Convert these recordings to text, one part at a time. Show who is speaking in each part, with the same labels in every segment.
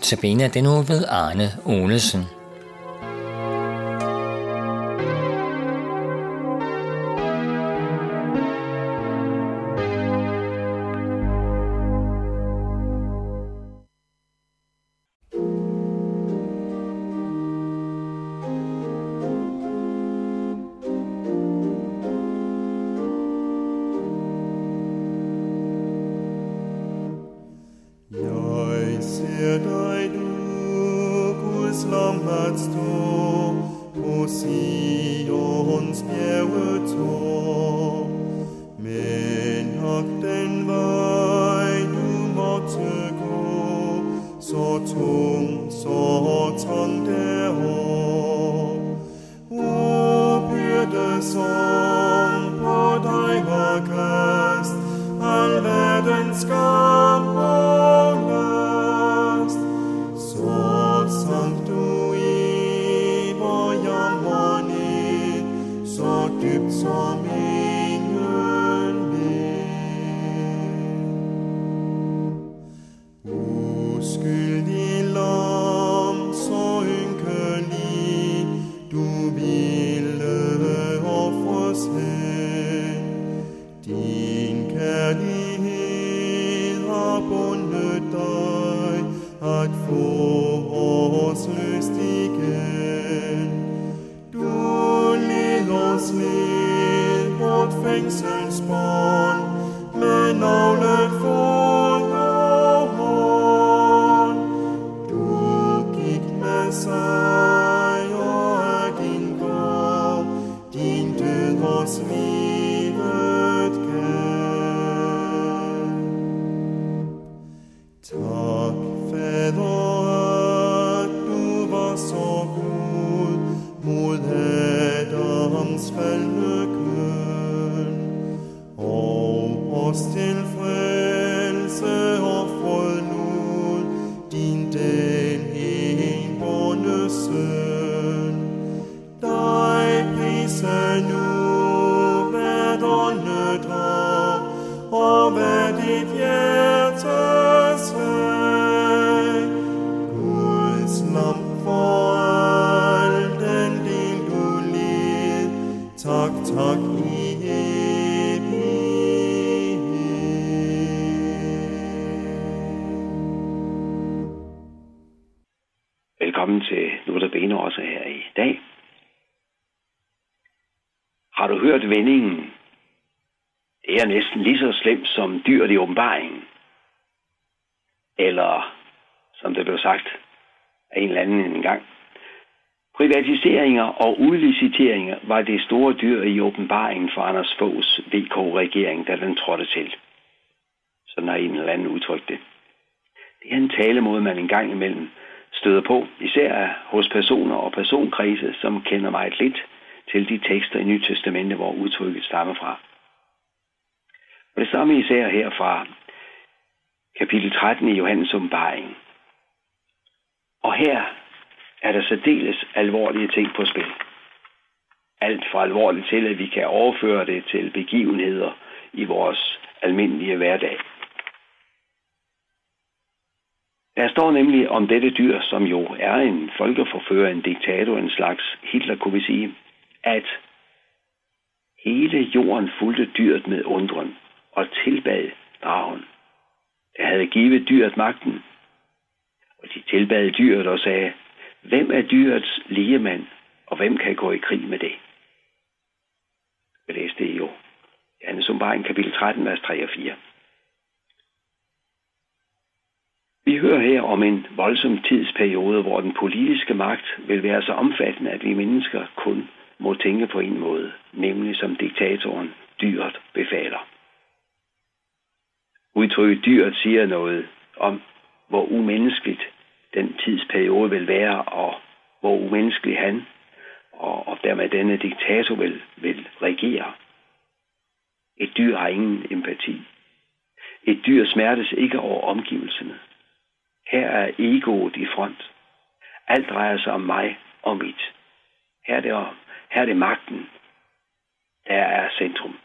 Speaker 1: Notabene er den nu ved Arne Olesen.
Speaker 2: Velkommen til Notabene også her i dag. Har du hørt vendingen? Det er næsten lige så slemt som dyret i åbenbaringen. Eller, som det blev sagt af en eller anden en gang, privatiseringer og udliciteringer var det store dyr i åbenbaringen for Anders Foghs VK-regering, da den trådte til. Sådan har en eller anden udtrykt det. Det er en talemåde, man engang imellem støder på, især hos personer og personkredse, som kender meget lidt til de tekster i Nyt Testamente, hvor udtrykket stammer fra. Og det samme især her fra kapitel 13 i Johannes åbenbaring. Og her er der særdeles alvorlige ting på spil. Alt for alvorligt til, at vi kan overføre det til begivenheder i vores almindelige hverdag. Der står nemlig om dette dyr, som jo er en folkeforfører, en diktator, en slags Hitler, kunne vi sige, at hele jorden fulgte dyret med undren og tilbad dragen. Der havde givet dyret magten, og de tilbad dyret og sagde, hvem er dyrets ligemand, og hvem kan gå i krig med det? Jeg læste det jo. Johannes Åbenbaring, kapitel 13, vers 3 og 4. Vi hører her om en voldsom tidsperiode, hvor den politiske magt vil være så omfattende, at vi mennesker kun må tænke på en måde, nemlig som diktatoren dyret befaler. Udtrykket dyret siger noget om, hvor umenneskeligt den tidsperiode vil være, og hvor umenneskelig han og, og dermed denne diktator vil, vil regere. Et dyr har ingen empati. Et dyr smertes ikke over omgivelserne. Her er egoet i front. Alt drejer sig om mig og mit. Her er det, om, her er det magten, der er centrum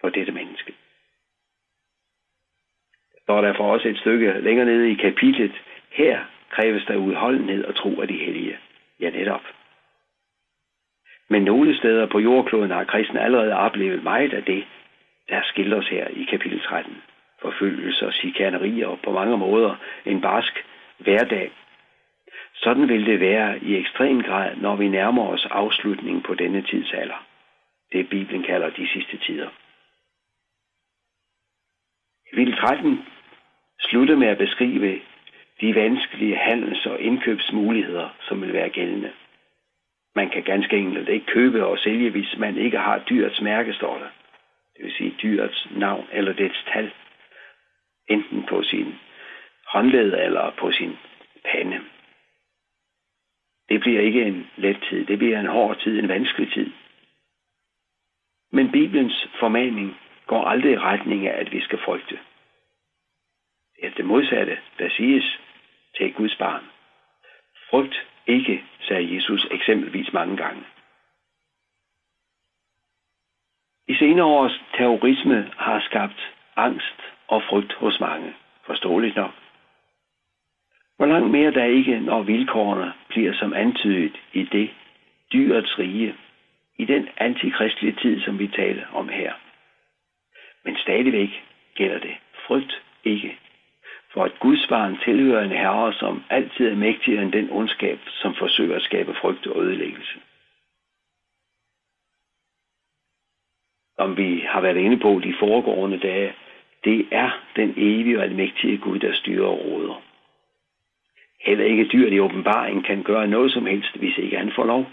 Speaker 2: for dette menneske. Der står der for os et stykke længere nede i kapitlet, her kræves der udholdenhed og tro af de hellige. Ja, netop. Men nogle steder på jordkloden har kristne allerede oplevet meget af det, der skildres her i kapitel 13 forfølgelser, og chikanerier og på mange måder en barsk hverdag. Sådan vil det være i ekstrem grad, når vi nærmer os afslutningen på denne tidsalder. Det Bibelen kalder de sidste tider. Kapitel 13 slutter med at beskrive de vanskelige handels- og indkøbsmuligheder, som vil være gældende. Man kan ganske enkelt ikke købe og sælge, hvis man ikke har dyrets mærke, står der. Det vil sige dyrets navn eller dets tal. Enten på sin håndled eller på sin pande. Det bliver ikke en let tid. Det bliver en hård tid, en vanskelig tid. Men Bibelens formaning går aldrig i retning af, at vi skal frygte. Det er det modsatte, der siges til Guds barn. Frygt ikke, sagde Jesus eksempelvis mange gange. I senere års terrorisme har skabt angst og frygt hos mange. Forståeligt nok. Hvor langt mere der ikke, når vilkårene bliver som antydet i det dyrets rige, i den antikristelige tid, som vi taler om her. Men stadigvæk gælder det. Frygt ikke. For at Guds barn tilhører en herre, som altid er mægtigere end den ondskab, som forsøger at skabe frygt og ødelæggelse. Som vi har været inde på de foregående dage, det er den evige og almægtige Gud, der styrer og råder. Heller ikke dyret i åbenbaringen kan gøre noget som helst, hvis ikke han får lov.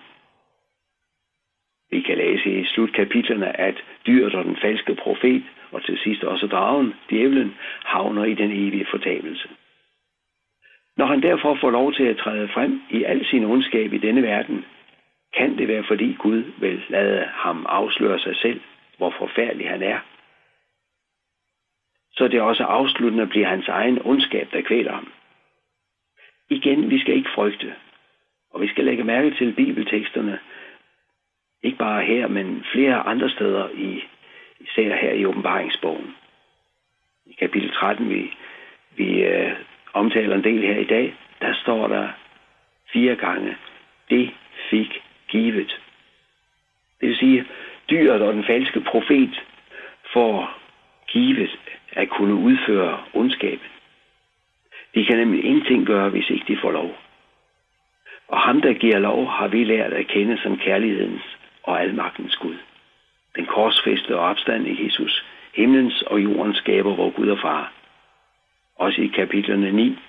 Speaker 2: Vi kan læse i slutkapitlerne, at dyret og den falske profet, og til sidst også dragen, djævlen, havner i den evige fortabelse. Når han derfor får lov til at træde frem i al sin ondskab i denne verden, kan det være fordi Gud vil lade ham afsløre sig selv, hvor forfærdelig han er. Så det også afsluttende bliver hans egen ondskab, der kvæler ham. Igen, vi skal ikke frygte, og vi skal lægge mærke til bibelteksterne, ikke bare her, men flere andre steder, i, især her i åbenbaringsbogen. I kapitel 13, vi, vi øh, omtaler en del her i dag, der står der fire gange, det fik givet. Det vil sige, dyret og den falske profet får givet at kunne udføre ondskaben. De kan nemlig ingenting gøre, hvis ikke de får lov. Og ham, der giver lov, har vi lært at kende som kærlighedens og almagtens Gud. Den korsfæstede og opstandende Jesus, himlens og jordens skaber, hvor Gud og far. Også i kapitlerne 9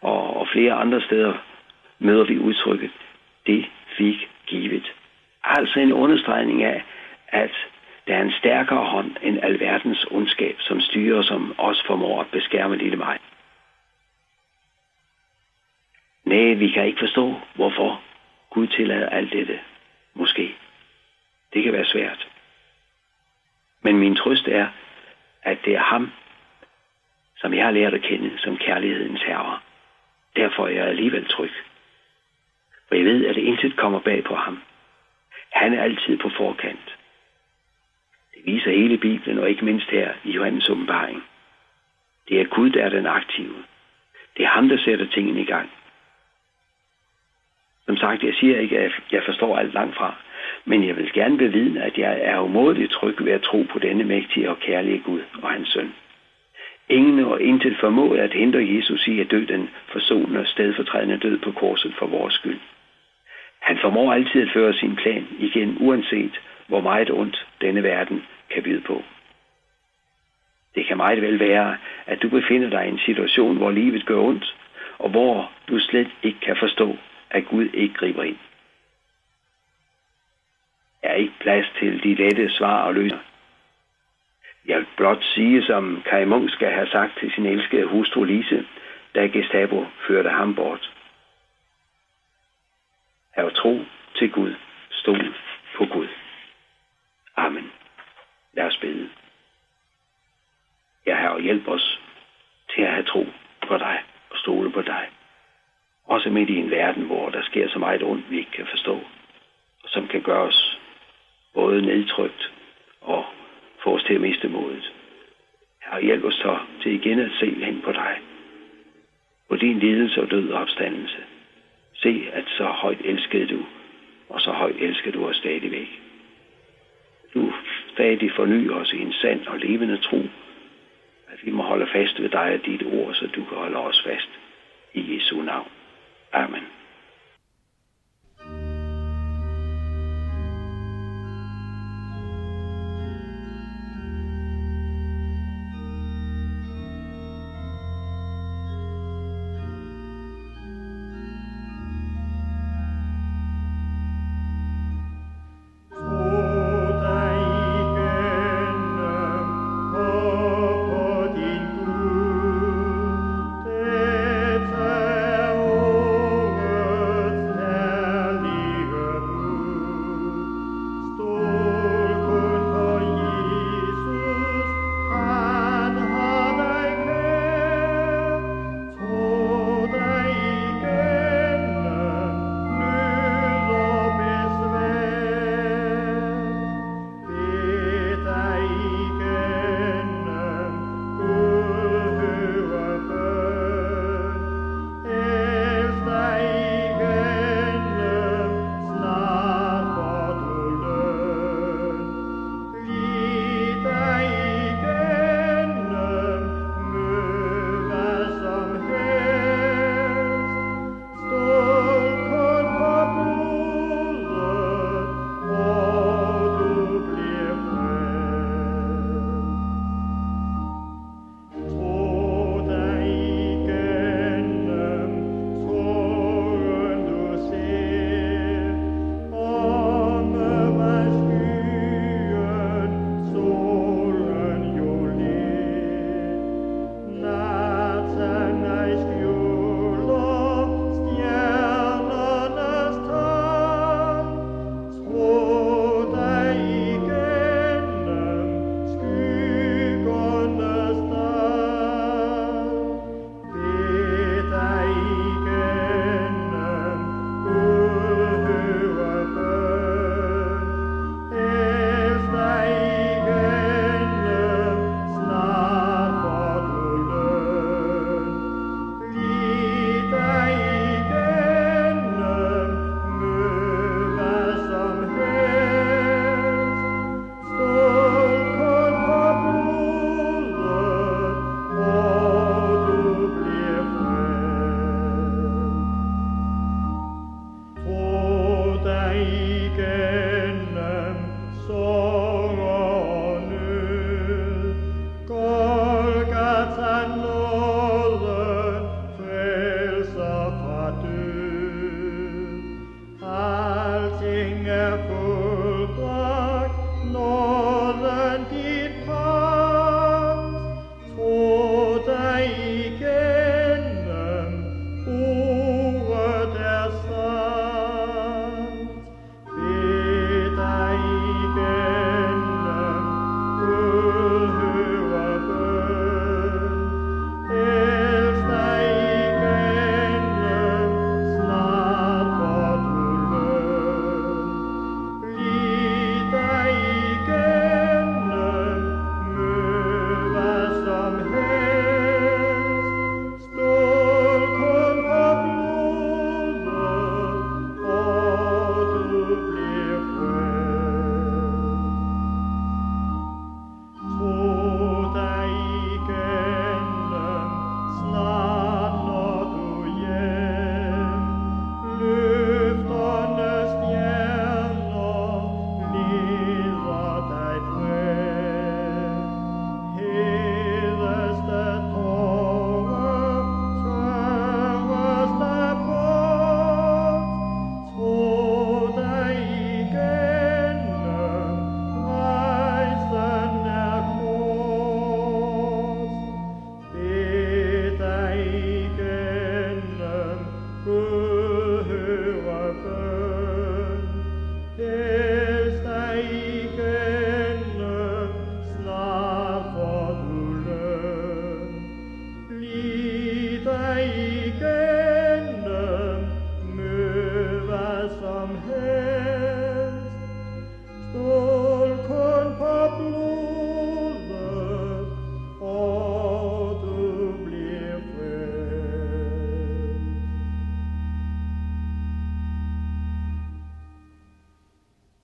Speaker 2: og, og flere andre steder møder vi udtrykket, det fik givet. Altså en understregning af, at der er en stærkere hånd end alverdens ondskab, som styrer, som også formår at beskærme lille mig. Nej, vi kan ikke forstå, hvorfor Gud tillader alt dette. Måske. Det kan være svært. Men min trøst er, at det er ham, som jeg har lært at kende som kærlighedens herre. Derfor er jeg alligevel tryg. For jeg ved, at det intet kommer bag på ham. Han er altid på forkant. Viser hele Bibelen, og ikke mindst her i Johannes åbenbaring. Det er Gud, der er den aktive. Det er ham, der sætter tingene i gang. Som sagt, jeg siger ikke, at jeg forstår alt langt fra, men jeg vil gerne bevidne, at jeg er umådeligt tryg ved at tro på denne mægtige og kærlige Gud og hans søn. Ingen og intet formåede at hindre Jesus i at dø den forsonende og stedfortrædende død på korset for vores skyld. Han formår altid at føre sin plan igen, uanset hvor meget ondt denne verden kan byde på. Det kan meget vel være, at du befinder dig i en situation, hvor livet gør ondt, og hvor du slet ikke kan forstå, at Gud ikke griber ind. Der er ikke plads til de lette svar og løsninger. Jeg vil blot sige, som Kai Munk skal have sagt til sin elskede hustru Lise, da Gestapo førte ham bort. Hav tro til Gud. Stol på Gud. Amen. Lad os bede. Ja, Herre, hjælp os til at have tro på dig og stole på dig. Også midt i en verden, hvor der sker så meget ondt, vi ikke kan forstå, og som kan gøre os både nedtrykt og få os til at miste modet.
Speaker 3: Herre, hjælp os så til igen at se hen på dig. På din lidelse og død og opstandelse. Se, at så højt elskede du, og så højt elsker du os stadigvæk. Du stadig forny os i en sand og levende tro, at vi må holde fast ved dig og dit ord, så du kan holde os fast. I Jesu navn. Amen.